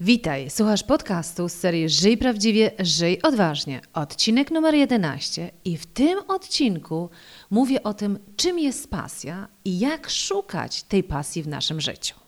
Witaj, słuchasz podcastu z serii Żyj Prawdziwie, Żyj Odważnie, odcinek numer 11 i w tym odcinku mówię o tym, czym jest pasja i jak szukać tej pasji w naszym życiu.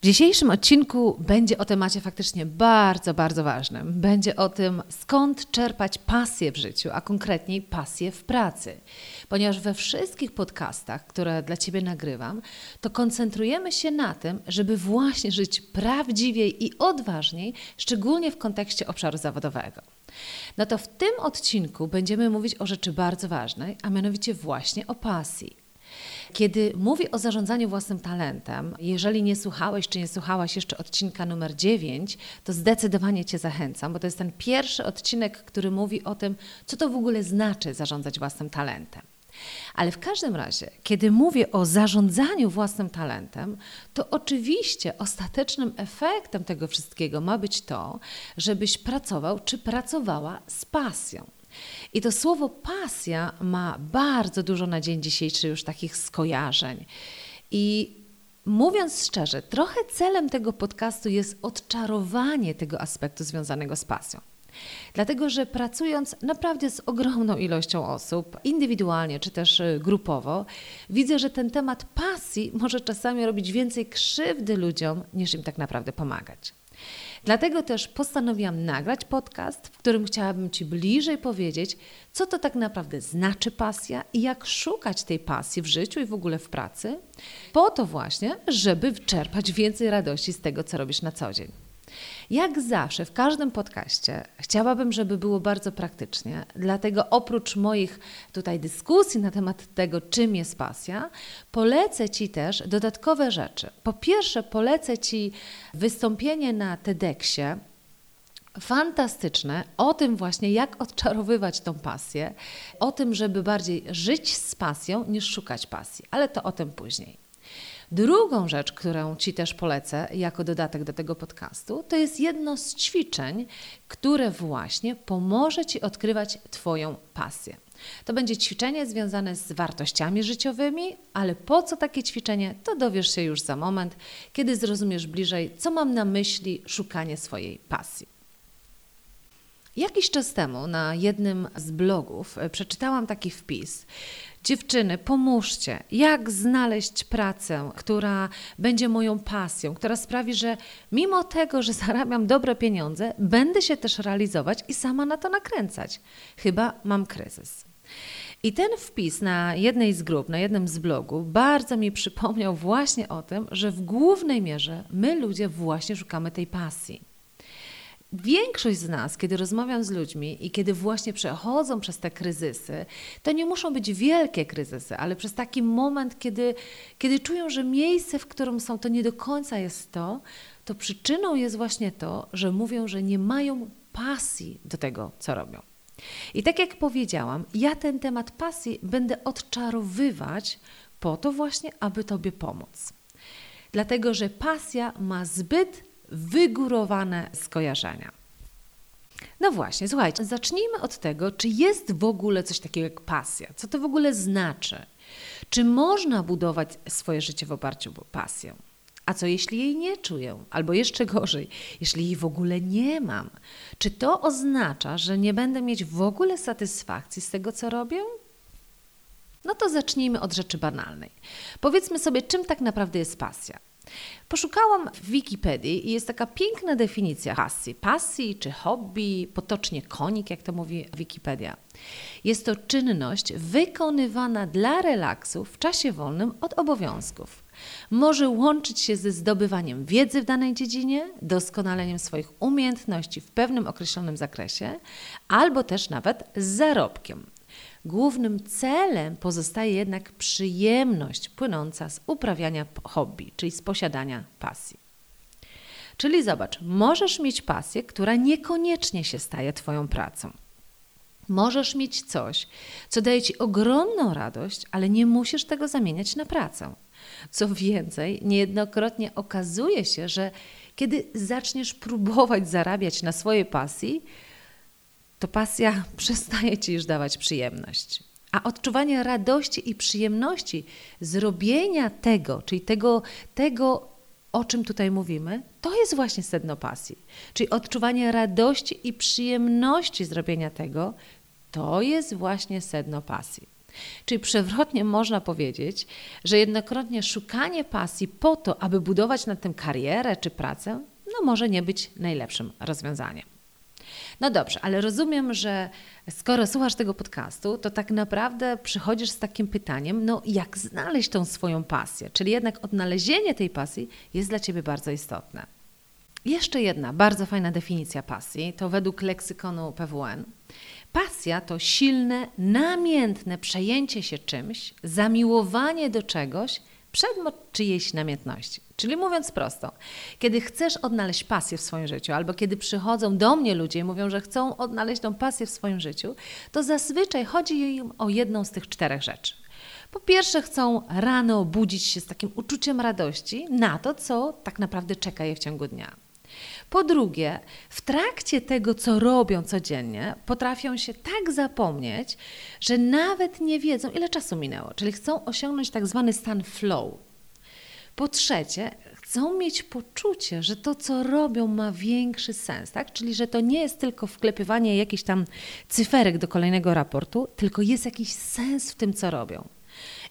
W dzisiejszym odcinku będzie o temacie faktycznie bardzo, bardzo ważnym. Będzie o tym, skąd czerpać pasję w życiu, a konkretniej pasję w pracy. Ponieważ we wszystkich podcastach, które dla Ciebie nagrywam, to koncentrujemy się na tym, żeby właśnie żyć prawdziwiej i odważniej, szczególnie w kontekście obszaru zawodowego. No to w tym odcinku będziemy mówić o rzeczy bardzo ważnej, a mianowicie właśnie o pasji. Kiedy mówię o zarządzaniu własnym talentem, jeżeli nie słuchałeś czy nie słuchałaś jeszcze odcinka numer 9, to zdecydowanie Cię zachęcam, bo to jest ten pierwszy odcinek, który mówi o tym, co to w ogóle znaczy zarządzać własnym talentem. Ale w każdym razie, kiedy mówię o zarządzaniu własnym talentem, to oczywiście ostatecznym efektem tego wszystkiego ma być to, żebyś pracował czy pracowała z pasją. I to słowo pasja ma bardzo dużo na dzień dzisiejszy już takich skojarzeń. I mówiąc szczerze, trochę celem tego podcastu jest odczarowanie tego aspektu związanego z pasją. Dlatego, że pracując naprawdę z ogromną ilością osób, indywidualnie czy też y, grupowo, widzę, że ten temat pasji może czasami robić więcej krzywdy ludziom, niż im tak naprawdę pomagać. Dlatego też postanowiłam nagrać podcast, w którym chciałabym Ci bliżej powiedzieć, co to tak naprawdę znaczy pasja i jak szukać tej pasji w życiu i w ogóle w pracy, po to właśnie, żeby czerpać więcej radości z tego, co robisz na co dzień. Jak zawsze w każdym podcaście chciałabym, żeby było bardzo praktycznie, dlatego oprócz moich tutaj dyskusji na temat tego, czym jest pasja, polecę Ci też dodatkowe rzeczy. Po pierwsze, polecę Ci wystąpienie na TEDxie fantastyczne o tym właśnie, jak odczarowywać tą pasję, o tym, żeby bardziej żyć z pasją niż szukać pasji, ale to o tym później. Drugą rzecz, którą Ci też polecę jako dodatek do tego podcastu, to jest jedno z ćwiczeń, które właśnie pomoże Ci odkrywać Twoją pasję. To będzie ćwiczenie związane z wartościami życiowymi, ale po co takie ćwiczenie, to dowiesz się już za moment, kiedy zrozumiesz bliżej, co mam na myśli szukanie swojej pasji. Jakiś czas temu na jednym z blogów e, przeczytałam taki wpis, Dziewczyny, pomóżcie, jak znaleźć pracę, która będzie moją pasją, która sprawi, że mimo tego, że zarabiam dobre pieniądze, będę się też realizować i sama na to nakręcać. Chyba mam kryzys. I ten wpis na jednej z grup, na jednym z blogów, bardzo mi przypomniał właśnie o tym, że w głównej mierze my ludzie właśnie szukamy tej pasji. Większość z nas, kiedy rozmawiam z ludźmi i kiedy właśnie przechodzą przez te kryzysy, to nie muszą być wielkie kryzysy, ale przez taki moment, kiedy, kiedy czują, że miejsce, w którym są, to nie do końca jest to, to przyczyną jest właśnie to, że mówią, że nie mają pasji do tego, co robią. I tak jak powiedziałam, ja ten temat pasji będę odczarowywać po to właśnie, aby Tobie pomóc. Dlatego, że pasja ma zbyt wygórowane skojarzenia. No właśnie, słuchajcie, zacznijmy od tego, czy jest w ogóle coś takiego jak pasja. Co to w ogóle znaczy? Czy można budować swoje życie w oparciu o pasję? A co jeśli jej nie czuję? Albo jeszcze gorzej, jeśli jej w ogóle nie mam? Czy to oznacza, że nie będę mieć w ogóle satysfakcji z tego, co robię? No to zacznijmy od rzeczy banalnej. Powiedzmy sobie, czym tak naprawdę jest pasja. Poszukałam w Wikipedii i jest taka piękna definicja pasji. Pasji czy hobby, potocznie konik, jak to mówi Wikipedia. Jest to czynność wykonywana dla relaksu w czasie wolnym od obowiązków. Może łączyć się ze zdobywaniem wiedzy w danej dziedzinie, doskonaleniem swoich umiejętności w pewnym określonym zakresie, albo też nawet z zarobkiem. Głównym celem pozostaje jednak przyjemność płynąca z uprawiania hobby, czyli z posiadania pasji. Czyli zobacz, możesz mieć pasję, która niekoniecznie się staje Twoją pracą. Możesz mieć coś, co daje Ci ogromną radość, ale nie musisz tego zamieniać na pracę. Co więcej, niejednokrotnie okazuje się, że kiedy zaczniesz próbować zarabiać na swojej pasji, to pasja przestaje ci już dawać przyjemność. A odczuwanie radości i przyjemności zrobienia tego, czyli tego, tego o czym tutaj mówimy, to jest właśnie sedno pasji. Czyli odczuwanie radości i przyjemności zrobienia tego, to jest właśnie sedno pasji. Czyli przewrotnie można powiedzieć, że jednokrotnie szukanie pasji po to, aby budować na tym karierę czy pracę, no może nie być najlepszym rozwiązaniem. No dobrze, ale rozumiem, że skoro słuchasz tego podcastu, to tak naprawdę przychodzisz z takim pytaniem, no jak znaleźć tą swoją pasję? Czyli jednak odnalezienie tej pasji jest dla Ciebie bardzo istotne. Jeszcze jedna bardzo fajna definicja pasji, to według leksykonu PWN. Pasja to silne, namiętne przejęcie się czymś, zamiłowanie do czegoś, przedmiot czyjejś namiętności. Czyli mówiąc prosto, kiedy chcesz odnaleźć pasję w swoim życiu, albo kiedy przychodzą do mnie ludzie i mówią, że chcą odnaleźć tą pasję w swoim życiu, to zazwyczaj chodzi im o jedną z tych czterech rzeczy. Po pierwsze, chcą rano budzić się z takim uczuciem radości na to, co tak naprawdę czeka je w ciągu dnia. Po drugie, w trakcie tego, co robią codziennie, potrafią się tak zapomnieć, że nawet nie wiedzą, ile czasu minęło, czyli chcą osiągnąć tak zwany stan flow. Po trzecie, chcą mieć poczucie, że to, co robią, ma większy sens, tak? Czyli, że to nie jest tylko wklepywanie jakichś tam cyferek do kolejnego raportu, tylko jest jakiś sens w tym, co robią.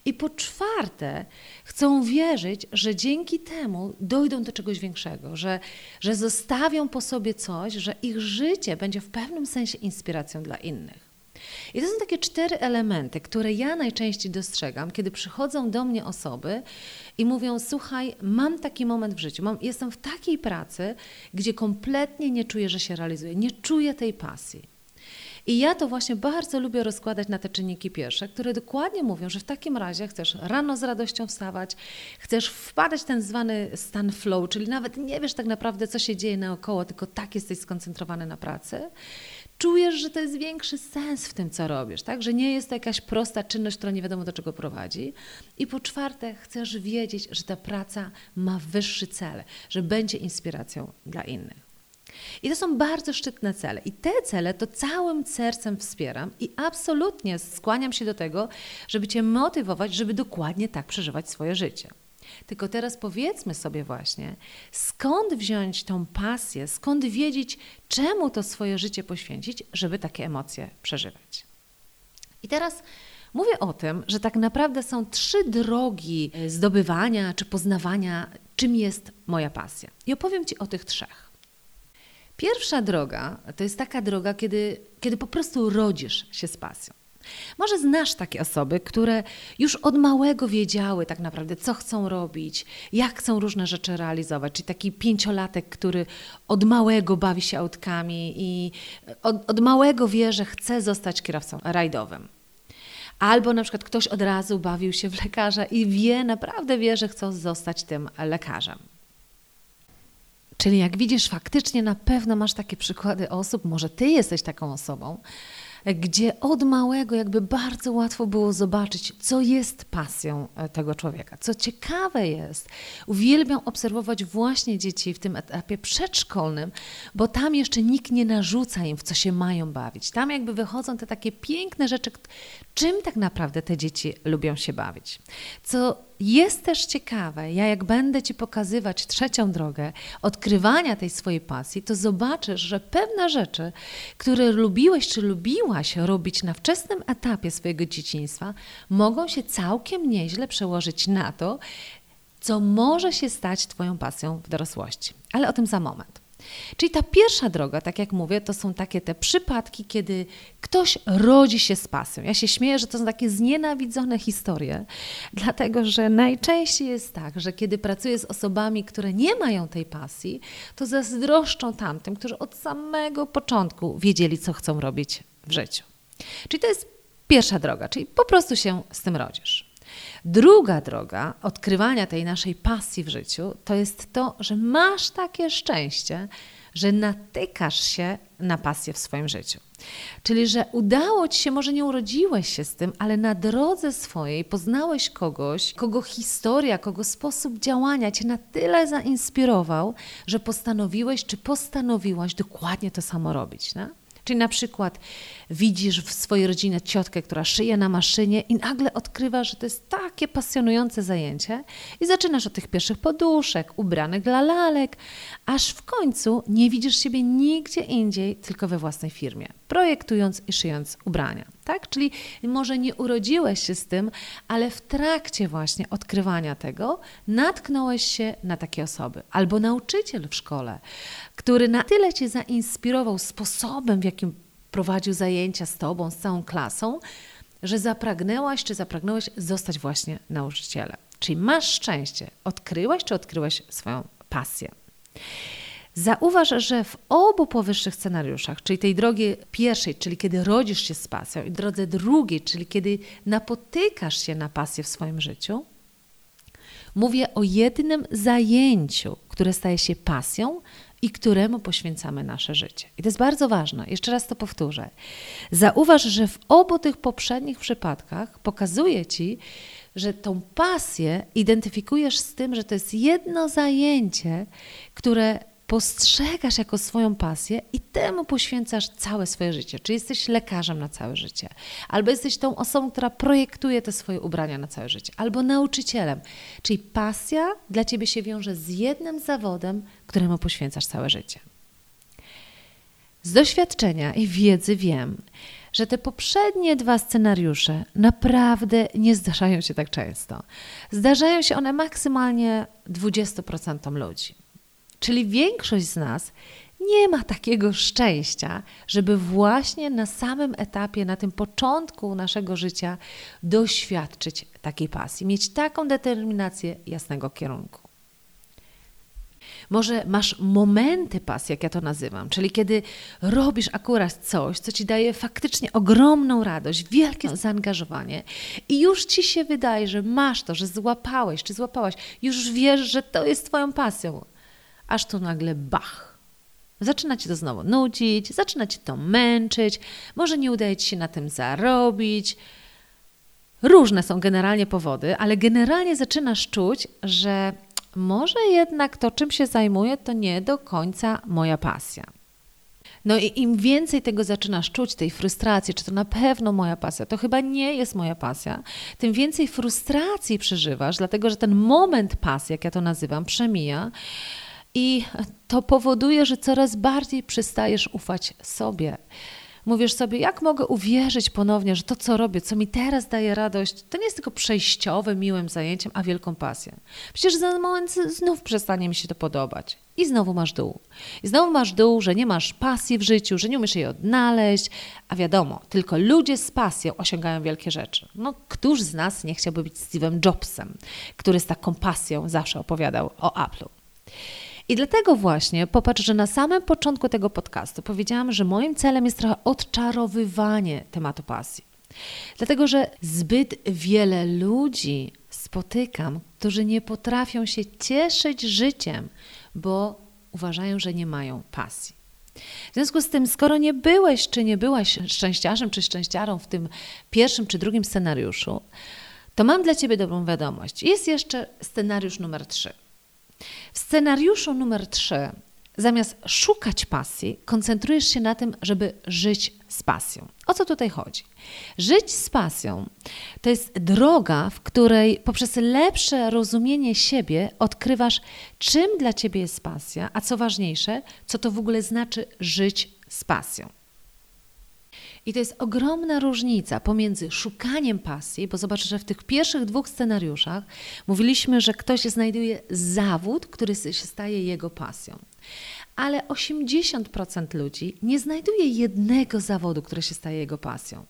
I po czwarte, chcą wierzyć, że dzięki temu dojdą do czegoś większego, że, że zostawią po sobie coś, że ich życie będzie w pewnym sensie inspiracją dla innych. I to są takie cztery elementy, które ja najczęściej dostrzegam, kiedy przychodzą do mnie osoby i mówią: Słuchaj, mam taki moment w życiu, mam, jestem w takiej pracy, gdzie kompletnie nie czuję, że się realizuję, nie czuję tej pasji. I ja to właśnie bardzo lubię rozkładać na te czynniki pierwsze, które dokładnie mówią, że w takim razie chcesz rano z radością wstawać, chcesz wpadać w ten zwany stan flow, czyli nawet nie wiesz tak naprawdę, co się dzieje naokoło, tylko tak jesteś skoncentrowany na pracy. Czujesz, że to jest większy sens w tym, co robisz, tak? Że nie jest to jakaś prosta czynność, która nie wiadomo do czego prowadzi. I po czwarte, chcesz wiedzieć, że ta praca ma wyższy cel, że będzie inspiracją dla innych. I to są bardzo szczytne cele. I te cele to całym sercem wspieram i absolutnie skłaniam się do tego, żeby Cię motywować, żeby dokładnie tak przeżywać swoje życie. Tylko teraz powiedzmy sobie właśnie, skąd wziąć tą pasję, skąd wiedzieć, czemu to swoje życie poświęcić, żeby takie emocje przeżywać. I teraz mówię o tym, że tak naprawdę są trzy drogi zdobywania czy poznawania, czym jest moja pasja. I opowiem Ci o tych trzech. Pierwsza droga to jest taka droga, kiedy, kiedy po prostu rodzisz się z pasją. Może znasz takie osoby, które już od małego wiedziały tak naprawdę, co chcą robić, jak chcą różne rzeczy realizować. Czyli taki pięciolatek, który od małego bawi się autkami i od, od małego wie, że chce zostać kierowcą rajdowym. Albo na przykład ktoś od razu bawił się w lekarza i wie, naprawdę wie, że chce zostać tym lekarzem. Czyli jak widzisz, faktycznie na pewno masz takie przykłady osób, może ty jesteś taką osobą, gdzie od małego jakby bardzo łatwo było zobaczyć, co jest pasją e, tego człowieka. Co ciekawe jest, uwielbiam obserwować właśnie dzieci w tym etapie przedszkolnym, bo tam jeszcze nikt nie narzuca im, w co się mają bawić. Tam jakby wychodzą te takie piękne rzeczy, czym tak naprawdę te dzieci lubią się bawić. Co jest też ciekawe, ja jak będę Ci pokazywać trzecią drogę odkrywania tej swojej pasji, to zobaczysz, że pewne rzeczy, które lubiłeś czy lubiłaś robić na wczesnym etapie swojego dzieciństwa, mogą się całkiem nieźle przełożyć na to, co może się stać Twoją pasją w dorosłości. Ale o tym za moment. Czyli ta pierwsza droga, tak jak mówię, to są takie te przypadki, kiedy ktoś rodzi się z pasją. Ja się śmieję, że to są takie znienawidzone historie, dlatego że najczęściej jest tak, że kiedy pracuję z osobami, które nie mają tej pasji, to zazdroszczą tamtym, którzy od samego początku wiedzieli, co chcą robić w życiu. Czyli to jest pierwsza droga, czyli po prostu się z tym rodzisz. Druga droga odkrywania tej naszej pasji w życiu to jest to, że masz takie szczęście, że natykasz się na pasję w swoim życiu. Czyli, że udało ci się, może nie urodziłeś się z tym, ale na drodze swojej poznałeś kogoś, kogo historia, kogo sposób działania cię na tyle zainspirował, że postanowiłeś czy postanowiłaś dokładnie to samo robić. Nie? Czyli na przykład widzisz w swojej rodzinie ciotkę, która szyje na maszynie i nagle odkrywasz, że to jest takie pasjonujące zajęcie i zaczynasz od tych pierwszych poduszek, ubranych dla lalek, aż w końcu nie widzisz siebie nigdzie indziej, tylko we własnej firmie, projektując i szyjąc ubrania. Tak? Czyli może nie urodziłeś się z tym, ale w trakcie właśnie odkrywania tego natknąłeś się na takie osoby. Albo nauczyciel w szkole, który na tyle cię zainspirował sposobem, w jakim prowadził zajęcia z tobą, z całą klasą, że zapragnęłaś czy zapragnąłeś zostać właśnie nauczycielem. Czyli masz szczęście. Odkryłaś czy odkryłaś swoją pasję. Zauważ, że w obu powyższych scenariuszach, czyli tej drogi pierwszej, czyli kiedy rodzisz się z pasją, i drodze drugiej, czyli kiedy napotykasz się na pasję w swoim życiu, mówię o jednym zajęciu, które staje się pasją i któremu poświęcamy nasze życie. I to jest bardzo ważne. Jeszcze raz to powtórzę. Zauważ, że w obu tych poprzednich przypadkach pokazuje Ci, że tą pasję identyfikujesz z tym, że to jest jedno zajęcie, które postrzegasz jako swoją pasję i temu poświęcasz całe swoje życie. Czy jesteś lekarzem na całe życie, albo jesteś tą osobą, która projektuje te swoje ubrania na całe życie, albo nauczycielem. Czyli pasja dla ciebie się wiąże z jednym zawodem, któremu poświęcasz całe życie. Z doświadczenia i wiedzy wiem, że te poprzednie dwa scenariusze naprawdę nie zdarzają się tak często. Zdarzają się one maksymalnie 20% ludzi. Czyli większość z nas nie ma takiego szczęścia, żeby właśnie na samym etapie, na tym początku naszego życia doświadczyć takiej pasji, mieć taką determinację jasnego kierunku. Może masz momenty pasji, jak ja to nazywam, czyli kiedy robisz akurat coś, co ci daje faktycznie ogromną radość, wielkie zaangażowanie i już ci się wydaje, że masz to, że złapałeś czy złapałaś, już wiesz, że to jest Twoją pasją aż tu nagle bach. Zaczyna cię to znowu nudzić, zaczyna cię to męczyć, może nie udaje ci się na tym zarobić. Różne są generalnie powody, ale generalnie zaczynasz czuć, że może jednak to, czym się zajmuję, to nie do końca moja pasja. No i im więcej tego zaczynasz czuć, tej frustracji, czy to na pewno moja pasja, to chyba nie jest moja pasja, tym więcej frustracji przeżywasz, dlatego że ten moment pasji, jak ja to nazywam, przemija i to powoduje, że coraz bardziej przestajesz ufać sobie. Mówisz sobie, jak mogę uwierzyć ponownie, że to, co robię, co mi teraz daje radość, to nie jest tylko przejściowym, miłym zajęciem, a wielką pasją. Przecież za moment znów przestanie mi się to podobać. I znowu masz dół. I znowu masz dół, że nie masz pasji w życiu, że nie umiesz jej odnaleźć. A wiadomo, tylko ludzie z pasją osiągają wielkie rzeczy. No, któż z nas nie chciałby być Steve'em Jobsem, który z taką pasją zawsze opowiadał o Apple'u? I dlatego właśnie popatrz, że na samym początku tego podcastu powiedziałam, że moim celem jest trochę odczarowywanie tematu pasji. Dlatego, że zbyt wiele ludzi spotykam, którzy nie potrafią się cieszyć życiem, bo uważają, że nie mają pasji. W związku z tym, skoro nie byłeś czy nie byłaś szczęściarzem czy szczęściarą w tym pierwszym czy drugim scenariuszu, to mam dla Ciebie dobrą wiadomość. Jest jeszcze scenariusz numer trzy. W scenariuszu numer 3 zamiast szukać pasji, koncentrujesz się na tym, żeby żyć z pasją. O co tutaj chodzi? Żyć z pasją to jest droga, w której poprzez lepsze rozumienie siebie odkrywasz, czym dla ciebie jest pasja, a co ważniejsze, co to w ogóle znaczy żyć z pasją. I to jest ogromna różnica pomiędzy szukaniem pasji, bo zobacz, że w tych pierwszych dwóch scenariuszach mówiliśmy, że ktoś znajduje zawód, który się staje jego pasją. Ale 80% ludzi nie znajduje jednego zawodu, który się staje jego pasją.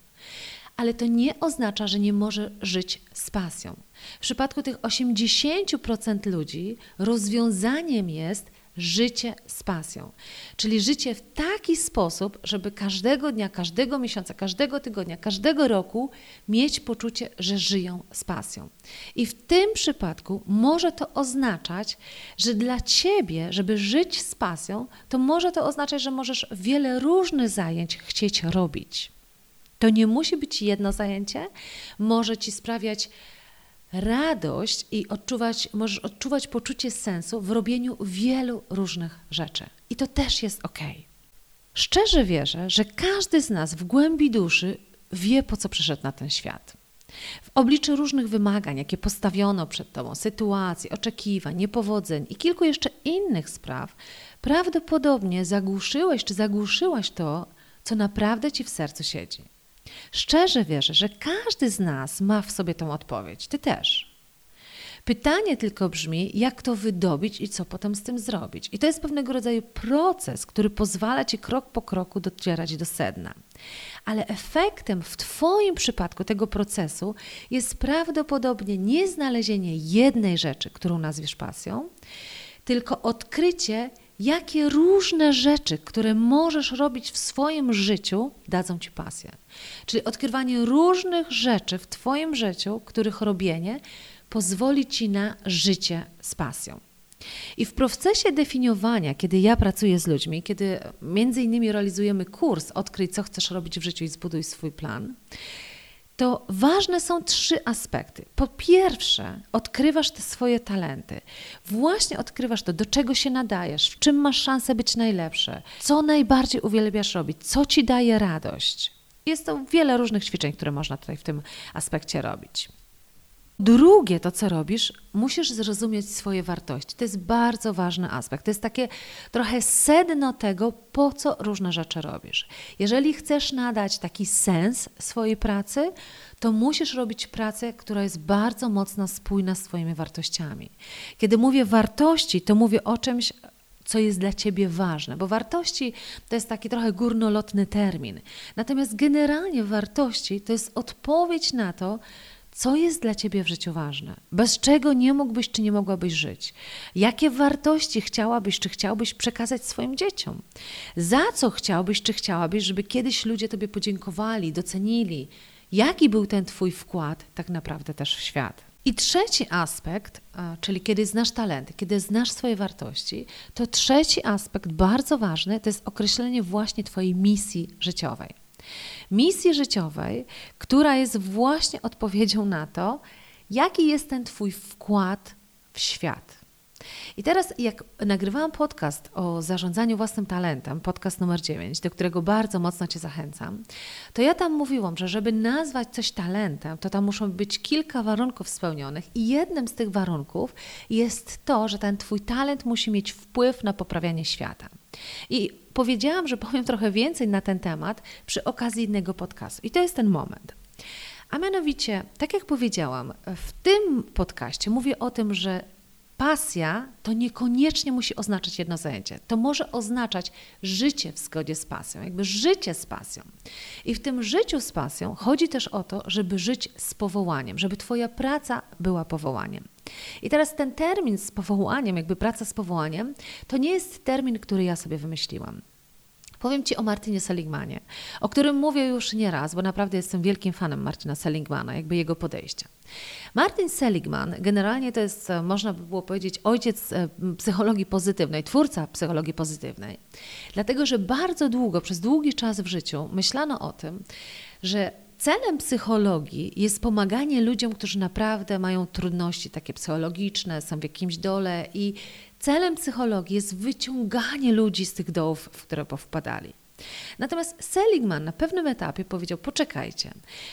Ale to nie oznacza, że nie może żyć z pasją. W przypadku tych 80% ludzi rozwiązaniem jest życie z pasją. Czyli życie w taki sposób, żeby każdego dnia, każdego miesiąca, każdego tygodnia, każdego roku mieć poczucie, że żyją z pasją. I w tym przypadku może to oznaczać, że dla ciebie, żeby żyć z pasją, to może to oznaczać, że możesz wiele różnych zajęć chcieć robić. To nie musi być jedno zajęcie, może ci sprawiać radość i odczuwać, możesz odczuwać poczucie sensu w robieniu wielu różnych rzeczy. I to też jest ok. Szczerze wierzę, że każdy z nas w głębi duszy wie, po co przyszedł na ten świat. W obliczu różnych wymagań, jakie postawiono przed Tobą, sytuacji, oczekiwań, niepowodzeń i kilku jeszcze innych spraw, prawdopodobnie zagłuszyłeś czy zagłuszyłaś to, co naprawdę Ci w sercu siedzi. Szczerze wierzę, że każdy z nas ma w sobie tą odpowiedź. Ty też. Pytanie tylko brzmi, jak to wydobyć i co potem z tym zrobić. I to jest pewnego rodzaju proces, który pozwala ci krok po kroku docierać do sedna. Ale efektem w Twoim przypadku tego procesu jest prawdopodobnie nie znalezienie jednej rzeczy, którą nazwiesz pasją, tylko odkrycie, jakie różne rzeczy, które możesz robić w swoim życiu, dadzą ci pasję. Czyli odkrywanie różnych rzeczy w Twoim życiu, których robienie pozwoli Ci na życie z pasją. I w procesie definiowania, kiedy ja pracuję z ludźmi, kiedy między innymi realizujemy kurs Odkryj, co chcesz robić w życiu i zbuduj swój plan, to ważne są trzy aspekty. Po pierwsze, odkrywasz te swoje talenty. Właśnie odkrywasz to, do czego się nadajesz, w czym masz szansę być najlepszy, co najbardziej uwielbiasz robić, co ci daje radość. Jest to wiele różnych ćwiczeń, które można tutaj w tym aspekcie robić. Drugie, to co robisz, musisz zrozumieć swoje wartości. To jest bardzo ważny aspekt. To jest takie trochę sedno tego, po co różne rzeczy robisz. Jeżeli chcesz nadać taki sens swojej pracy, to musisz robić pracę, która jest bardzo mocno spójna z Twoimi wartościami. Kiedy mówię wartości, to mówię o czymś, co jest dla ciebie ważne, bo wartości to jest taki trochę górnolotny termin. Natomiast generalnie wartości to jest odpowiedź na to, co jest dla ciebie w życiu ważne, bez czego nie mógłbyś czy nie mogłabyś żyć, jakie wartości chciałabyś czy chciałbyś przekazać swoim dzieciom, za co chciałbyś czy chciałabyś, żeby kiedyś ludzie tobie podziękowali, docenili, jaki był ten twój wkład tak naprawdę też w świat. I trzeci aspekt, czyli kiedy znasz talenty, kiedy znasz swoje wartości, to trzeci aspekt bardzo ważny to jest określenie właśnie Twojej misji życiowej. Misji życiowej, która jest właśnie odpowiedzią na to, jaki jest ten Twój wkład w świat. I teraz, jak nagrywałam podcast o zarządzaniu własnym talentem, podcast numer 9, do którego bardzo mocno Cię zachęcam, to ja tam mówiłam, że żeby nazwać coś talentem, to tam muszą być kilka warunków spełnionych, i jednym z tych warunków jest to, że ten Twój talent musi mieć wpływ na poprawianie świata. I powiedziałam, że powiem trochę więcej na ten temat przy okazji innego podcastu. I to jest ten moment. A mianowicie, tak jak powiedziałam, w tym podcaście mówię o tym, że pasja to niekoniecznie musi oznaczać jedno zajęcie. To może oznaczać życie w zgodzie z pasją, jakby życie z pasją. I w tym życiu z pasją chodzi też o to, żeby żyć z powołaniem, żeby Twoja praca była powołaniem. I teraz ten termin z powołaniem, jakby praca z powołaniem, to nie jest termin, który ja sobie wymyśliłam. Powiem Ci o Martinie Seligmanie, o którym mówię już nieraz, bo naprawdę jestem wielkim fanem Martina Seligmana, jakby jego podejścia. Martin Seligman generalnie to jest, e, można by było powiedzieć, ojciec e, psychologii pozytywnej, twórca psychologii pozytywnej. Dlatego, że bardzo długo, przez długi czas w życiu myślano o tym, że Celem psychologii jest pomaganie ludziom, którzy naprawdę mają trudności takie psychologiczne, są w jakimś dole i celem psychologii jest wyciąganie ludzi z tych dołów, w które powpadali. Natomiast Seligman na pewnym etapie powiedział: Poczekajcie,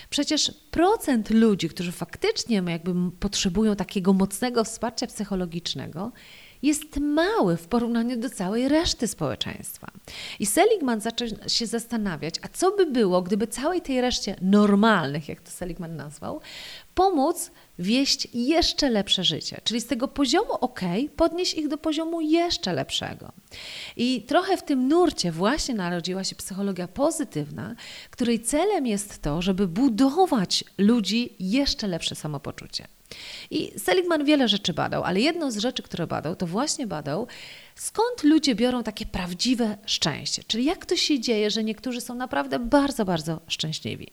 przecież procent ludzi, którzy faktycznie jakby potrzebują takiego mocnego wsparcia psychologicznego, jest mały w porównaniu do całej reszty społeczeństwa. I Seligman zaczął się zastanawiać, a co by było, gdyby całej tej reszcie normalnych, jak to Seligman nazwał, pomóc wieść jeszcze lepsze życie. Czyli z tego poziomu ok, podnieść ich do poziomu jeszcze lepszego. I trochę w tym nurcie właśnie narodziła się psychologia pozytywna, której celem jest to, żeby budować ludzi jeszcze lepsze samopoczucie. I Seligman wiele rzeczy badał, ale jedną z rzeczy, które badał, to właśnie badał, skąd ludzie biorą takie prawdziwe szczęście. Czyli jak to się dzieje, że niektórzy są naprawdę bardzo, bardzo szczęśliwi.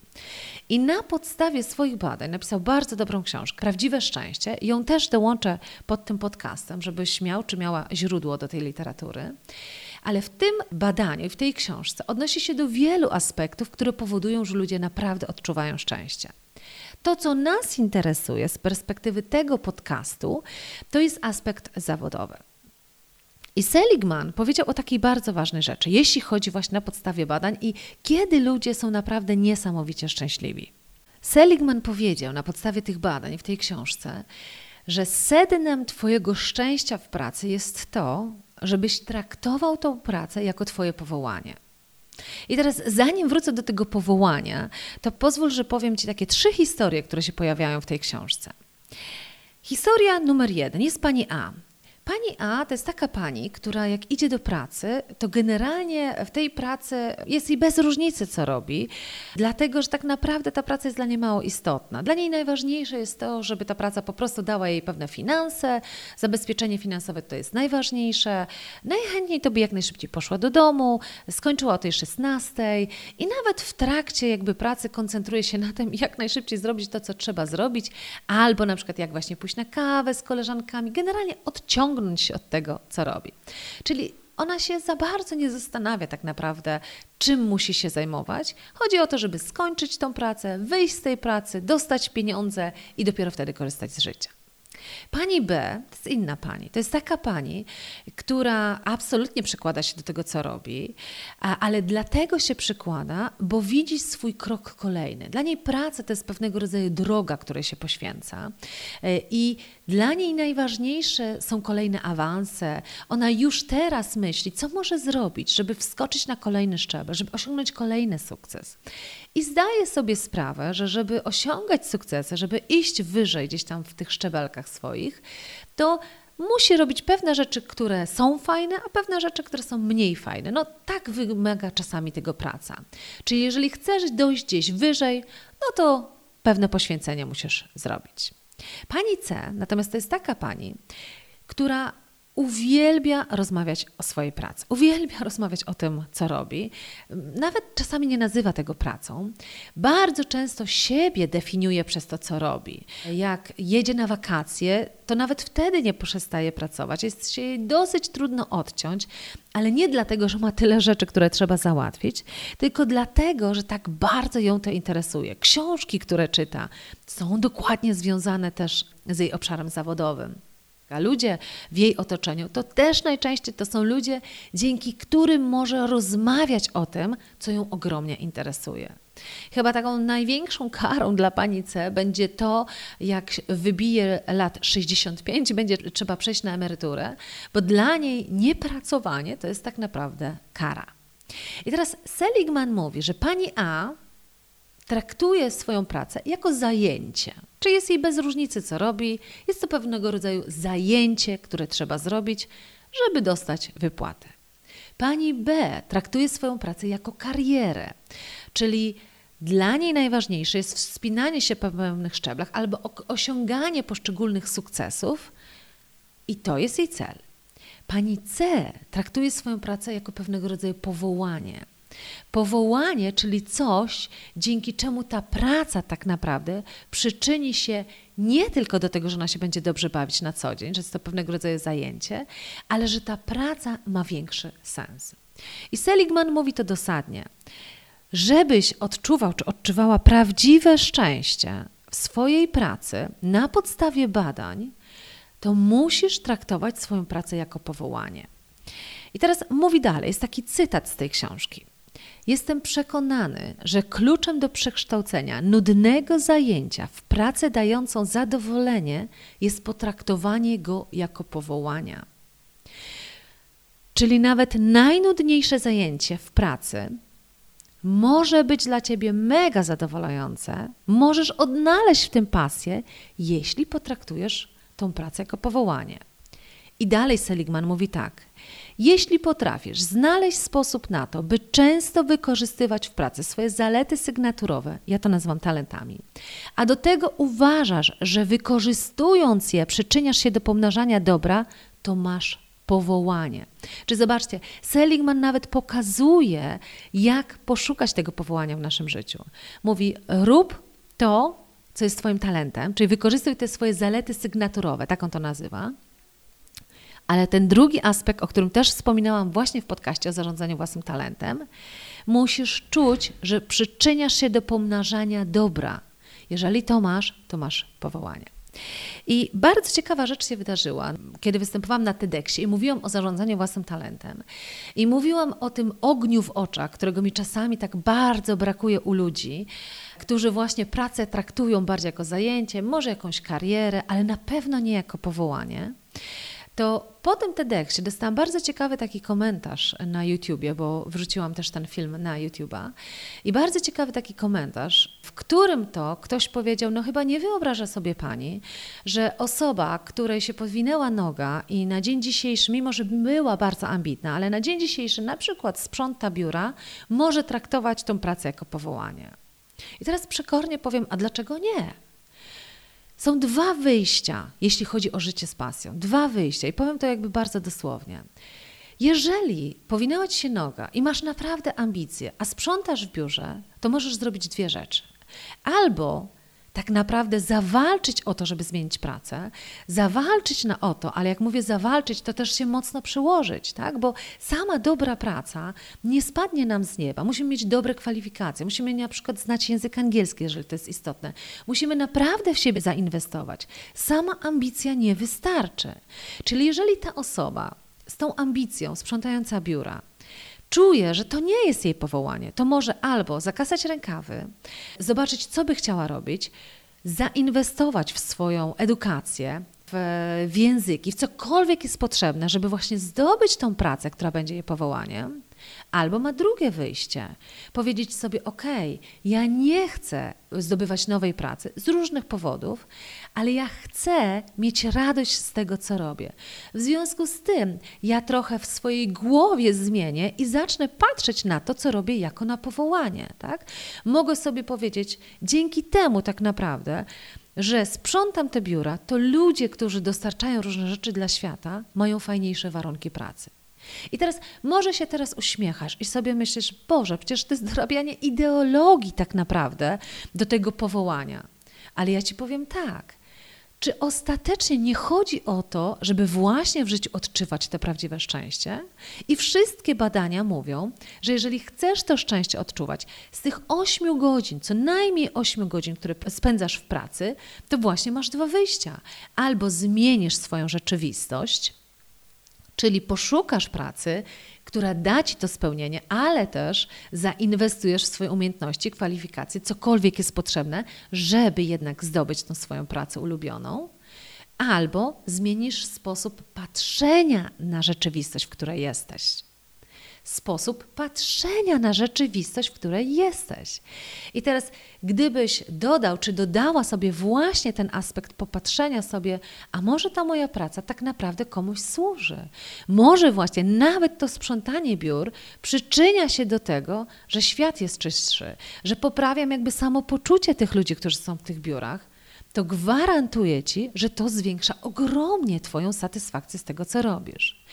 I na podstawie swoich badań napisał bardzo dobrą książkę, Prawdziwe Szczęście. Ją też dołączę pod tym podcastem, żebyś miał czy miała źródło do tej literatury. Ale w tym badaniu w tej książce odnosi się do wielu aspektów, które powodują, że ludzie naprawdę odczuwają szczęście. To, co nas interesuje z perspektywy tego podcastu, to jest aspekt zawodowy. I Seligman powiedział o takiej bardzo ważnej rzeczy, jeśli chodzi właśnie na podstawie badań i kiedy ludzie są naprawdę niesamowicie szczęśliwi. Seligman powiedział na podstawie tych badań w tej książce, że sednem Twojego szczęścia w pracy jest to, żebyś traktował tą pracę jako Twoje powołanie. I teraz, zanim wrócę do tego powołania, to pozwól, że powiem Ci takie trzy historie, które się pojawiają w tej książce. Historia numer jeden jest pani A. Pani A to jest taka pani, która jak idzie do pracy, to generalnie w tej pracy jest jej bez różnicy, co robi, dlatego że tak naprawdę ta praca jest dla niej mało istotna. Dla niej najważniejsze jest to, żeby ta praca po prostu dała jej pewne finanse, zabezpieczenie finansowe to jest najważniejsze. Najchętniej to by jak najszybciej poszła do domu, skończyła o tej 16 i nawet w trakcie jakby pracy koncentruje się na tym, jak najszybciej zrobić to, co trzeba zrobić, albo na przykład jak właśnie pójść na kawę z koleżankami, generalnie odciągnąć odciągnąć się od tego, co robi. Czyli ona się za bardzo nie zastanawia tak naprawdę, czym musi się zajmować. Chodzi o to, żeby skończyć tą pracę, wyjść z tej pracy, dostać pieniądze i dopiero wtedy korzystać z życia. Pani B to jest inna pani. To jest taka pani, która absolutnie przykłada się do tego, co robi, ale dlatego się przykłada, bo widzi swój krok kolejny. Dla niej praca to jest pewnego rodzaju droga, której się poświęca e, i dla niej najważniejsze są kolejne awanse. Ona już teraz myśli, co może zrobić, żeby wskoczyć na kolejny szczebel, żeby osiągnąć kolejny sukces. I zdaje sobie sprawę, że żeby osiągać sukcesy, żeby iść wyżej gdzieś tam w tych szczebelkach swoich, to musi robić pewne rzeczy, które są fajne, a pewne rzeczy, które są mniej fajne. No tak wymaga czasami tego praca. Czyli jeżeli chcesz dojść gdzieś wyżej, no to pewne poświęcenia musisz zrobić. Pani C, natomiast to jest taka pani, która uwielbia rozmawiać o swojej pracy, uwielbia rozmawiać o tym, co robi. Nawet czasami nie nazywa tego pracą. Bardzo często siebie definiuje przez to, co robi. Jak jedzie na wakacje, to nawet wtedy nie przestaje pracować. Jest się jej dosyć trudno odciąć, ale nie dlatego, że ma tyle rzeczy, które trzeba załatwić, tylko dlatego, że tak bardzo ją to interesuje. Książki, które czyta, są dokładnie związane też z jej obszarem zawodowym ludzie w jej otoczeniu, to też najczęściej to są ludzie, dzięki którym może rozmawiać o tym, co ją ogromnie interesuje. Chyba taką największą karą dla pani C będzie to, jak wybije lat 65 i będzie trzeba przejść na emeryturę, bo dla niej niepracowanie to jest tak naprawdę kara. I teraz Seligman mówi, że pani A traktuje swoją pracę jako zajęcie. Czy jest jej bez różnicy, co robi? Jest to pewnego rodzaju zajęcie, które trzeba zrobić, żeby dostać wypłatę. Pani B traktuje swoją pracę jako karierę, czyli dla niej najważniejsze jest wspinanie się po pewnych szczeblach albo osiąganie poszczególnych sukcesów, i to jest jej cel. Pani C traktuje swoją pracę jako pewnego rodzaju powołanie. Powołanie, czyli coś, dzięki czemu ta praca tak naprawdę przyczyni się nie tylko do tego, że ona się będzie dobrze bawić na co dzień, że jest to pewnego rodzaju zajęcie, ale że ta praca ma większy sens. I Seligman mówi to dosadnie. Żebyś odczuwał czy odczuwała prawdziwe szczęście w swojej pracy na podstawie badań, to musisz traktować swoją pracę jako powołanie. I teraz mówi dalej, jest taki cytat z tej książki. Jestem przekonany, że kluczem do przekształcenia nudnego zajęcia w pracę dającą zadowolenie jest potraktowanie go jako powołania. Czyli nawet najnudniejsze zajęcie w pracy może być dla ciebie mega zadowalające, możesz odnaleźć w tym pasję, jeśli potraktujesz tą pracę jako powołanie. I dalej Seligman mówi tak: jeśli potrafisz znaleźć sposób na to, by często wykorzystywać w pracy swoje zalety sygnaturowe, ja to nazywam talentami, a do tego uważasz, że wykorzystując je przyczyniasz się do pomnażania dobra, to masz powołanie. Czy zobaczcie, Seligman nawet pokazuje, jak poszukać tego powołania w naszym życiu. Mówi: rób to, co jest Twoim talentem, czyli wykorzystuj te swoje zalety sygnaturowe, tak on to nazywa. Ale ten drugi aspekt, o którym też wspominałam właśnie w podcaście o zarządzaniu własnym talentem, musisz czuć, że przyczyniasz się do pomnażania dobra. Jeżeli to masz, to masz powołanie. I bardzo ciekawa rzecz się wydarzyła, kiedy występowałam na TEDxie i mówiłam o zarządzaniu własnym talentem. I mówiłam o tym ogniu w oczach, którego mi czasami tak bardzo brakuje u ludzi, którzy właśnie pracę traktują bardziej jako zajęcie, może jakąś karierę, ale na pewno nie jako powołanie to po tym TEDxie dostałam bardzo ciekawy taki komentarz na YouTubie, bo wrzuciłam też ten film na YouTuba i bardzo ciekawy taki komentarz, w którym to ktoś powiedział, no chyba nie wyobraża sobie Pani, że osoba, której się podwinęła noga i na dzień dzisiejszy, mimo że była bardzo ambitna, ale na dzień dzisiejszy na przykład sprząta biura, może traktować tą pracę jako powołanie. I teraz przekornie powiem, a dlaczego nie? Są dwa wyjścia, jeśli chodzi o życie z pasją. Dwa wyjścia i powiem to jakby bardzo dosłownie. Jeżeli powinęła ci się noga i masz naprawdę ambicje, a sprzątasz w biurze, to możesz zrobić dwie rzeczy. Albo tak naprawdę zawalczyć o to, żeby zmienić pracę, zawalczyć na o to, ale jak mówię zawalczyć, to też się mocno przyłożyć, tak? bo sama dobra praca nie spadnie nam z nieba. Musimy mieć dobre kwalifikacje, musimy na przykład znać język angielski, jeżeli to jest istotne. Musimy naprawdę w siebie zainwestować. Sama ambicja nie wystarczy. Czyli jeżeli ta osoba z tą ambicją sprzątająca biura, czuje, że to nie jest jej powołanie, to może albo zakasać rękawy, zobaczyć, co by chciała robić, zainwestować w swoją edukację, w, w języki, w cokolwiek jest potrzebne, żeby właśnie zdobyć tą pracę, która będzie jej powołaniem, Albo ma drugie wyjście, powiedzieć sobie: OK, ja nie chcę zdobywać nowej pracy z różnych powodów, ale ja chcę mieć radość z tego, co robię. W związku z tym, ja trochę w swojej głowie zmienię i zacznę patrzeć na to, co robię jako na powołanie. Tak? Mogę sobie powiedzieć, dzięki temu tak naprawdę, że sprzątam te biura, to ludzie, którzy dostarczają różne rzeczy dla świata, mają fajniejsze warunki pracy. I teraz może się teraz uśmiechasz i sobie myślisz, Boże, przecież to jest dorabianie ideologii tak naprawdę do tego powołania. Ale ja ci powiem tak. Czy ostatecznie nie chodzi o to, żeby właśnie w życiu odczuwać to prawdziwe szczęście? I wszystkie badania mówią, że jeżeli chcesz to szczęście odczuwać, z tych 8 godzin, co najmniej 8 godzin, które spędzasz w pracy, to właśnie masz dwa wyjścia. Albo zmienisz swoją rzeczywistość, Czyli poszukasz pracy, która da ci to spełnienie, ale też zainwestujesz w swoje umiejętności, kwalifikacje, cokolwiek jest potrzebne, żeby jednak zdobyć tą swoją pracę ulubioną. Albo zmienisz sposób patrzenia na rzeczywistość, w której jesteś sposób patrzenia na rzeczywistość, w której jesteś. I teraz, gdybyś dodał, czy dodała sobie właśnie ten aspekt popatrzenia sobie, a może ta moja praca tak naprawdę komuś służy. Może właśnie nawet to sprzątanie biur przyczynia się do tego, że świat jest czystszy, że poprawiam jakby samopoczucie tych ludzi, którzy są w tych biurach, to gwarantuję Ci, że to zwiększa ogromnie Twoją satysfakcję z tego, co robisz.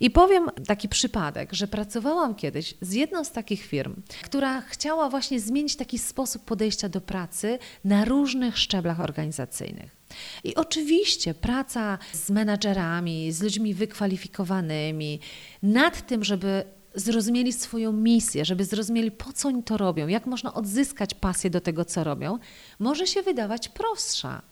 I powiem taki przypadek, że pracowałam kiedyś z jedną z takich firm, która chciała właśnie zmienić taki sposób podejścia do pracy na różnych szczeblach organizacyjnych. I oczywiście praca z menadżerami, z ludźmi wykwalifikowanymi, nad tym, żeby zrozumieli swoją misję, żeby zrozumieli, po co oni to robią, jak można odzyskać pasję do tego, co robią, może się wydawać prostsza.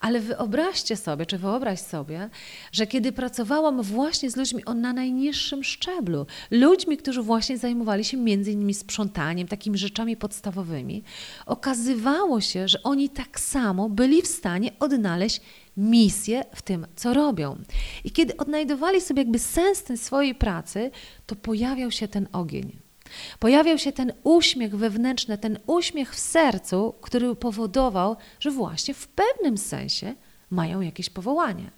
Ale wyobraźcie sobie, czy wyobraź sobie, że kiedy pracowałam właśnie z ludźmi na najniższym szczeblu, ludźmi, którzy właśnie zajmowali się między innymi sprzątaniem, takimi rzeczami podstawowymi, okazywało się, że oni tak samo byli w stanie odnaleźć misję w tym, co robią. I kiedy odnajdowali sobie jakby sens tej swojej pracy, to pojawiał się ten ogień. Pojawiał się ten uśmiech wewnętrzny, ten uśmiech w sercu, który powodował, że właśnie w pewnym sensie mają jakieś powołanie.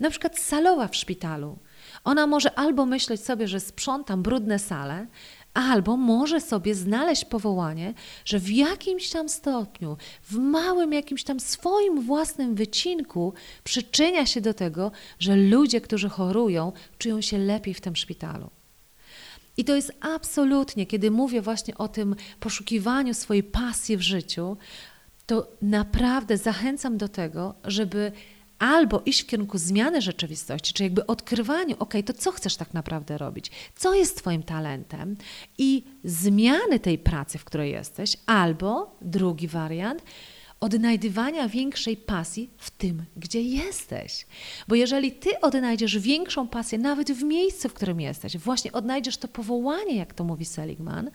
Na przykład salowa w szpitalu. Ona może albo myśleć sobie, że sprzątam brudne sale, albo może sobie znaleźć powołanie, że w jakimś tam stopniu, w małym jakimś tam swoim własnym wycinku przyczynia się do tego, że ludzie, którzy chorują, czują się lepiej w tym szpitalu. I to jest absolutnie, kiedy mówię właśnie o tym poszukiwaniu swojej pasji w życiu, to naprawdę zachęcam do tego, żeby albo iść w kierunku zmiany rzeczywistości, czy jakby odkrywaniu, ok, to co chcesz tak naprawdę robić, co jest Twoim talentem? I zmiany tej pracy, w której jesteś, albo drugi wariant, odnajdywania większej pasji w tym, gdzie jesteś. Bo jeżeli ty odnajdziesz większą pasję nawet w miejscu, w którym jesteś, właśnie odnajdziesz to powołanie, jak to mówi Seligman,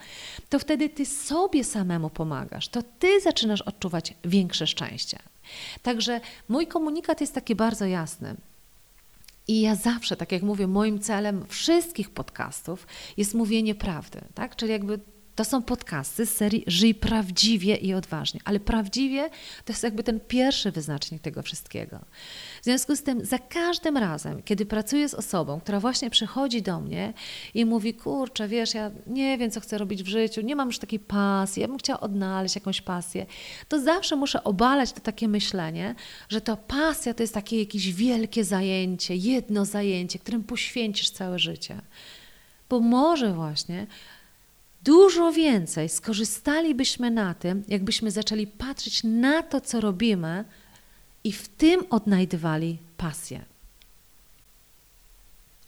to wtedy ty sobie samemu pomagasz, to ty zaczynasz odczuwać większe szczęście. Także mój komunikat jest taki bardzo jasny. I ja zawsze, tak jak mówię, moim celem wszystkich podcastów jest mówienie prawdy, tak? Czyli jakby to są podcasty z serii Żyj prawdziwie i odważnie, ale prawdziwie to jest jakby ten pierwszy wyznacznik tego wszystkiego. W związku z tym, za każdym razem, kiedy pracuję z osobą, która właśnie przychodzi do mnie i mówi: Kurczę, wiesz, ja nie wiem, co chcę robić w życiu, nie mam już takiej pasji, ja bym chciała odnaleźć jakąś pasję, to zawsze muszę obalać to takie myślenie, że ta pasja to jest takie jakieś wielkie zajęcie, jedno zajęcie, którym poświęcisz całe życie. Bo może właśnie dużo więcej skorzystalibyśmy na tym, jakbyśmy zaczęli patrzeć na to, co robimy i w tym odnajdywali pasję.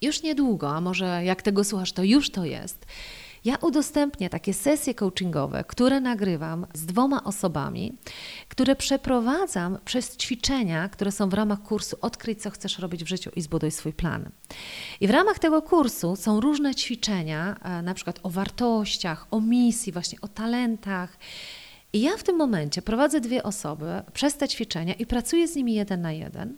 Już niedługo, a może jak tego słuchasz, to już to jest ja udostępnię takie sesje coachingowe, które nagrywam z dwoma osobami, które przeprowadzam przez ćwiczenia, które są w ramach kursu Odkryj, co chcesz robić w życiu i zbuduj swój plan. I w ramach tego kursu są różne ćwiczenia, e, na przykład o wartościach, o misji, właśnie o talentach. I ja w tym momencie prowadzę dwie osoby przez te ćwiczenia i pracuję z nimi jeden na jeden.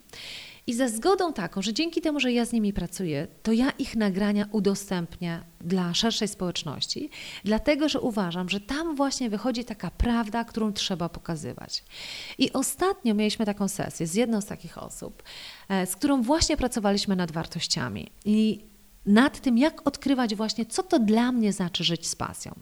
I ze zgodą taką, że dzięki temu, że ja z nimi pracuję, to ja ich nagrania udostępnię dla szerszej społeczności, dlatego że uważam, że tam właśnie wychodzi taka prawda, którą trzeba pokazywać. I ostatnio mieliśmy taką sesję z jedną z takich osób, e, z którą właśnie pracowaliśmy nad wartościami. I nad tym, jak odkrywać właśnie, co to dla mnie znaczy żyć z pasją.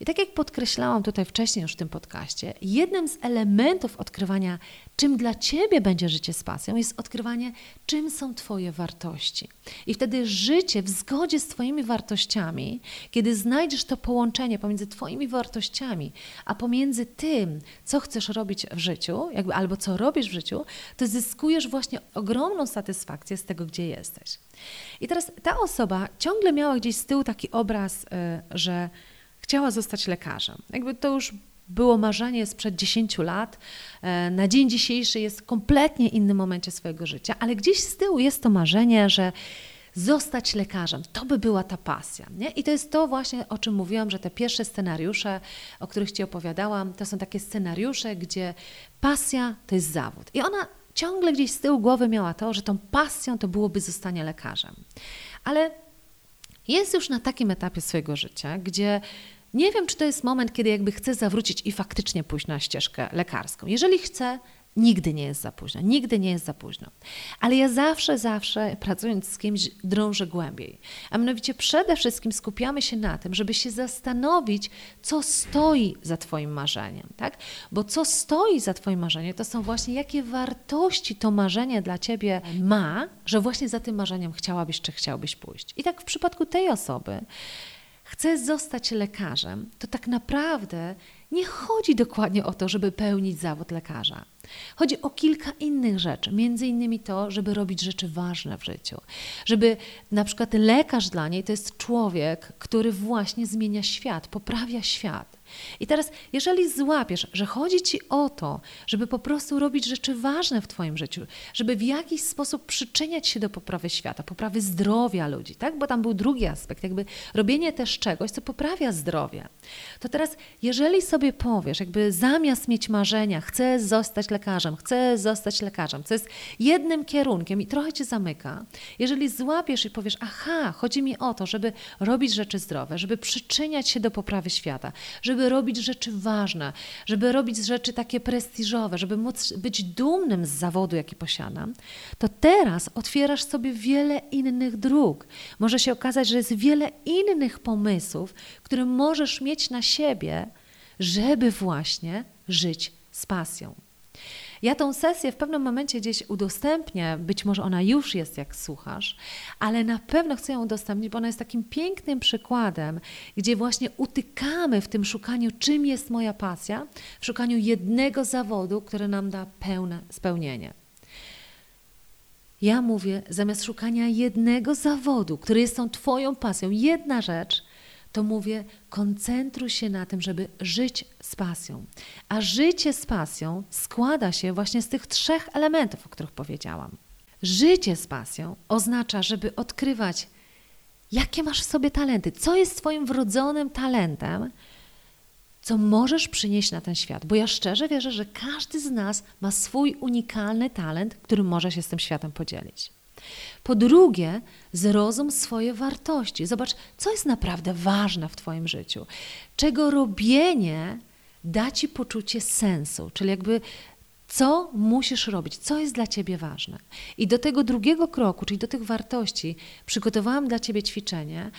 I tak jak podkreślałam tutaj wcześniej już w tym podcaście, jednym z elementów odkrywania, czym dla Ciebie będzie życie z pasją, jest odkrywanie, czym są Twoje wartości. I wtedy życie w zgodzie z Twoimi wartościami, kiedy znajdziesz to połączenie pomiędzy Twoimi wartościami, a pomiędzy tym, co chcesz robić w życiu, jakby, albo co robisz w życiu, to zyskujesz właśnie ogromną satysfakcję z tego, gdzie jesteś. I teraz ta osoba ciągle miała gdzieś z tyłu taki obraz, y, że chciała zostać lekarzem. Jakby to już było marzenie sprzed 10 lat, y, na dzień dzisiejszy jest w kompletnie innym momencie swojego życia, ale gdzieś z tyłu jest to marzenie, że zostać lekarzem, to by była ta pasja. Nie? I to jest to właśnie, o czym mówiłam, że te pierwsze scenariusze, o których Ci opowiadałam, to są takie scenariusze, gdzie pasja to jest zawód. I ona ciągle gdzieś z tyłu głowy miała to, że tą pasją to byłoby zostanie lekarzem. Ale jest już na takim etapie swojego życia, gdzie nie wiem, czy to jest moment, kiedy jakby chce zawrócić i faktycznie pójść na ścieżkę lekarską. Jeżeli chce, Nigdy nie jest za późno, nigdy nie jest za późno. Ale ja zawsze, zawsze pracując z kimś drążę głębiej. A mianowicie przede wszystkim skupiamy się na tym, żeby się zastanowić, co stoi za Twoim marzeniem. Tak? Bo co stoi za Twoim marzeniem, to są właśnie jakie wartości to marzenie dla Ciebie ma, że właśnie za tym marzeniem chciałabyś czy chciałbyś pójść. I tak w przypadku tej osoby, chce zostać lekarzem, to tak naprawdę nie chodzi dokładnie o to, żeby pełnić zawód lekarza. Chodzi o kilka innych rzeczy, między innymi to, żeby robić rzeczy ważne w życiu. Żeby na przykład lekarz dla niej to jest człowiek, który właśnie zmienia świat, poprawia świat. I teraz, jeżeli złapiesz, że chodzi ci o to, żeby po prostu robić rzeczy ważne w Twoim życiu, żeby w jakiś sposób przyczyniać się do poprawy świata, poprawy zdrowia ludzi, tak? Bo tam był drugi aspekt, jakby robienie też czegoś, co poprawia zdrowie. To teraz, jeżeli sobie powiesz, jakby zamiast mieć marzenia, chcę zostać lekarzem, chcę zostać lekarzem, co jest jednym kierunkiem i trochę cię zamyka, jeżeli złapiesz i powiesz, aha, chodzi mi o to, żeby robić rzeczy zdrowe, żeby przyczyniać się do poprawy świata, żeby robić rzeczy ważne, żeby robić rzeczy takie prestiżowe, żeby móc być dumnym z zawodu, jaki posiadam, to teraz otwierasz sobie wiele innych dróg. Może się okazać, że jest wiele innych pomysłów, które możesz mieć na siebie, żeby właśnie żyć z pasją. Ja tą sesję w pewnym momencie gdzieś udostępnię, być może ona już jest, jak słuchasz, ale na pewno chcę ją udostępnić, bo ona jest takim pięknym przykładem, gdzie właśnie utykamy w tym szukaniu, czym jest moja pasja, w szukaniu jednego zawodu, który nam da pełne spełnienie. Ja mówię, zamiast szukania jednego zawodu, który jest tą Twoją pasją, jedna rzecz, to mówię, koncentruj się na tym, żeby żyć z pasją. A życie z pasją składa się właśnie z tych trzech elementów, o których powiedziałam. Życie z pasją oznacza, żeby odkrywać, jakie masz w sobie talenty, co jest Twoim wrodzonym talentem, co możesz przynieść na ten świat. Bo ja szczerze wierzę, że każdy z nas ma swój unikalny talent, który może się z tym światem podzielić. Po drugie, zrozum swoje wartości. Zobacz, co jest naprawdę ważne w Twoim życiu, czego robienie da Ci poczucie sensu, czyli jakby co musisz robić, co jest dla Ciebie ważne. I do tego drugiego kroku, czyli do tych wartości, przygotowałam dla Ciebie ćwiczenie,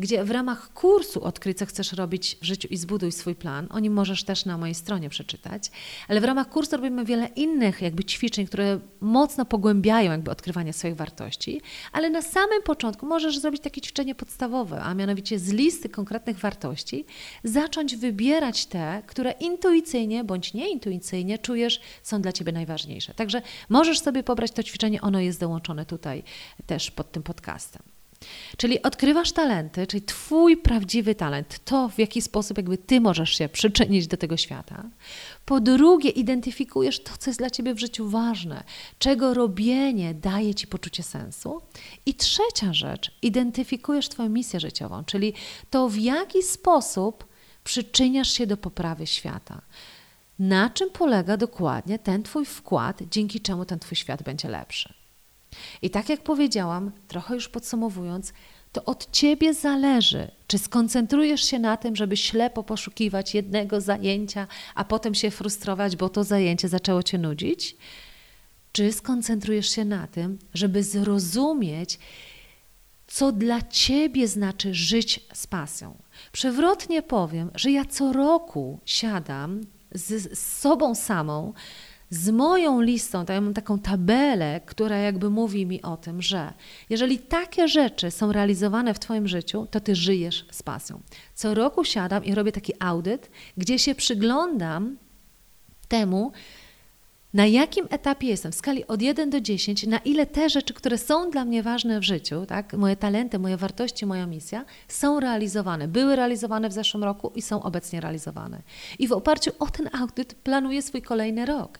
gdzie w ramach kursu Odkryj, co chcesz robić w życiu i zbuduj swój plan, o nim możesz też na mojej stronie przeczytać, ale w ramach kursu robimy wiele innych jakby ćwiczeń, które mocno pogłębiają jakby odkrywanie swoich wartości, ale na samym początku możesz zrobić takie ćwiczenie podstawowe, a mianowicie z listy konkretnych wartości zacząć wybierać te, które intuicyjnie bądź nieintuicyjnie czujesz są dla Ciebie najważniejsze. Także możesz sobie pobrać to ćwiczenie, ono jest dołączone tutaj też pod tym podcastem. Czyli odkrywasz talenty, czyli Twój prawdziwy talent, to w jaki sposób jakby Ty możesz się przyczynić do tego świata. Po drugie, identyfikujesz to, co jest dla Ciebie w życiu ważne, czego robienie daje Ci poczucie sensu. I trzecia rzecz, identyfikujesz Twoją misję życiową, czyli to, w jaki sposób przyczyniasz się do poprawy świata. Na czym polega dokładnie ten Twój wkład, dzięki czemu ten Twój świat będzie lepszy. I tak jak powiedziałam, trochę już podsumowując, to od ciebie zależy, czy skoncentrujesz się na tym, żeby ślepo poszukiwać jednego zajęcia, a potem się frustrować, bo to zajęcie zaczęło cię nudzić, czy skoncentrujesz się na tym, żeby zrozumieć, co dla ciebie znaczy żyć z pasją. Przewrotnie powiem, że ja co roku siadam z, z sobą samą, z moją listą, to ja mam taką tabelę, która jakby mówi mi o tym, że jeżeli takie rzeczy są realizowane w Twoim życiu, to Ty żyjesz z pasją. Co roku siadam i robię taki audyt, gdzie się przyglądam temu, na jakim etapie jestem w skali od 1 do 10, na ile te rzeczy, które są dla mnie ważne w życiu, tak, moje talenty, moje wartości, moja misja, są realizowane, były realizowane w zeszłym roku i są obecnie realizowane. I w oparciu o ten audyt planuję swój kolejny rok.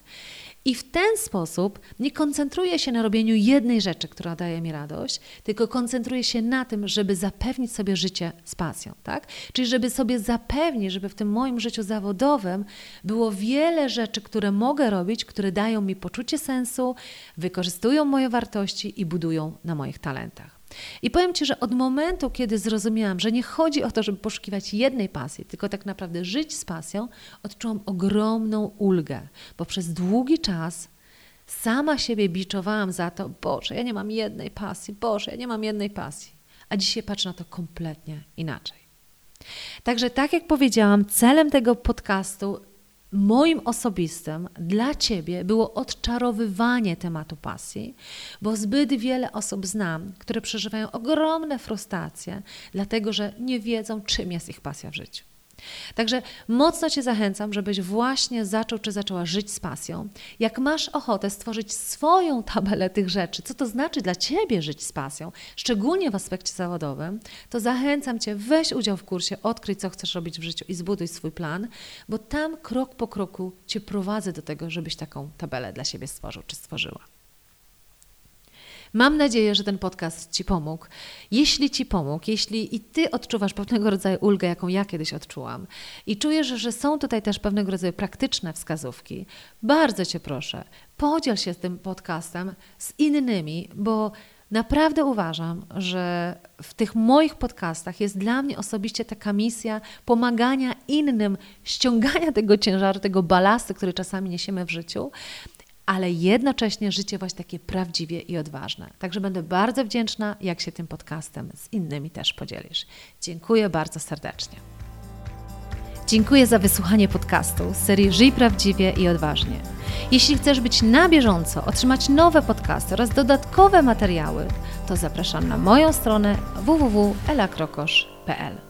I w ten sposób nie koncentruję się na robieniu jednej rzeczy, która daje mi radość, tylko koncentruję się na tym, żeby zapewnić sobie życie z pasją, tak? Czyli żeby sobie zapewnić, żeby w tym moim życiu zawodowym było wiele rzeczy, które mogę robić, które dają mi poczucie sensu, wykorzystują moje wartości i budują na moich talentach. I powiem Ci, że od momentu, kiedy zrozumiałam, że nie chodzi o to, żeby poszukiwać jednej pasji, tylko tak naprawdę żyć z pasją, odczułam ogromną ulgę, bo przez długi czas sama siebie biczowałam za to, Boże, ja nie mam jednej pasji, Boże, ja nie mam jednej pasji. A dzisiaj patrzę na to kompletnie inaczej. Także, tak jak powiedziałam, celem tego podcastu moim osobistym dla Ciebie było odczarowywanie tematu pasji, bo zbyt wiele osób znam, które przeżywają ogromne frustracje, dlatego że nie wiedzą, czym jest ich pasja w życiu. Także mocno Cię zachęcam, żebyś właśnie zaczął czy zaczęła żyć z pasją. Jak masz ochotę stworzyć swoją tabelę tych rzeczy, co to znaczy dla Ciebie żyć z pasją, szczególnie w aspekcie zawodowym, to zachęcam Cię, weź udział w kursie, odkryj, co chcesz robić w życiu i zbuduj swój plan, bo tam krok po kroku Cię prowadzę do tego, żebyś taką tabelę dla siebie stworzył czy stworzyła. Mam nadzieję, że ten podcast Ci pomógł. Jeśli Ci pomógł, jeśli i Ty odczuwasz pewnego rodzaju ulgę, jaką ja kiedyś odczułam, i czujesz, że są tutaj też pewnego rodzaju praktyczne wskazówki, bardzo Cię proszę, podziel się tym podcastem z innymi, bo Naprawdę uważam, że w tych moich podcastach jest dla mnie osobiście taka misja pomagania innym, ściągania tego ciężaru, tego balastu, który czasami niesiemy w życiu, ale jednocześnie życie właśnie takie prawdziwie i odważne. Także będę bardzo wdzięczna, jak się tym podcastem z innymi też podzielisz. Dziękuję bardzo serdecznie. Dziękuję za wysłuchanie podcastu serii Żyj prawdziwie i odważnie. Jeśli chcesz być na bieżąco, otrzymać nowe podcasty oraz dodatkowe materiały, to zapraszam na moją stronę www.elakrokosz.pl.